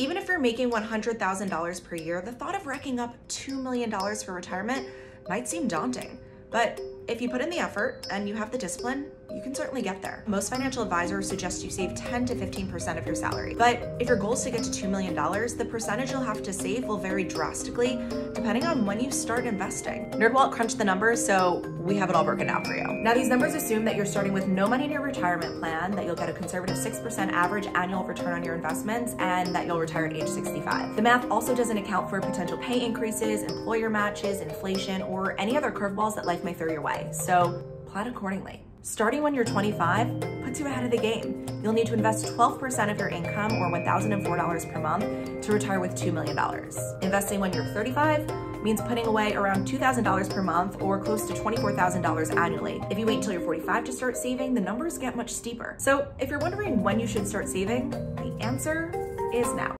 Even if you're making $100,000 per year, the thought of racking up $2 million for retirement might seem daunting. But if you put in the effort and you have the discipline, you can certainly get there. Most financial advisors suggest you save 10 to 15% of your salary. But if your goal is to get to $2 million, the percentage you'll have to save will vary drastically depending on when you start investing. NerdWallet crunched the numbers, so we have it all broken down for you. Now, these numbers assume that you're starting with no money in your retirement plan, that you'll get a conservative 6% average annual return on your investments, and that you'll retire at age 65. The math also doesn't account for potential pay increases, employer matches, inflation, or any other curveballs that life may throw your way. So plan accordingly. Starting when you're 25 puts you ahead of the game. You'll need to invest 12% of your income or $1,004 per month to retire with $2 million. Investing when you're 35 means putting away around $2,000 per month or close to $24,000 annually. If you wait until you're 45 to start saving, the numbers get much steeper. So if you're wondering when you should start saving, the answer is now.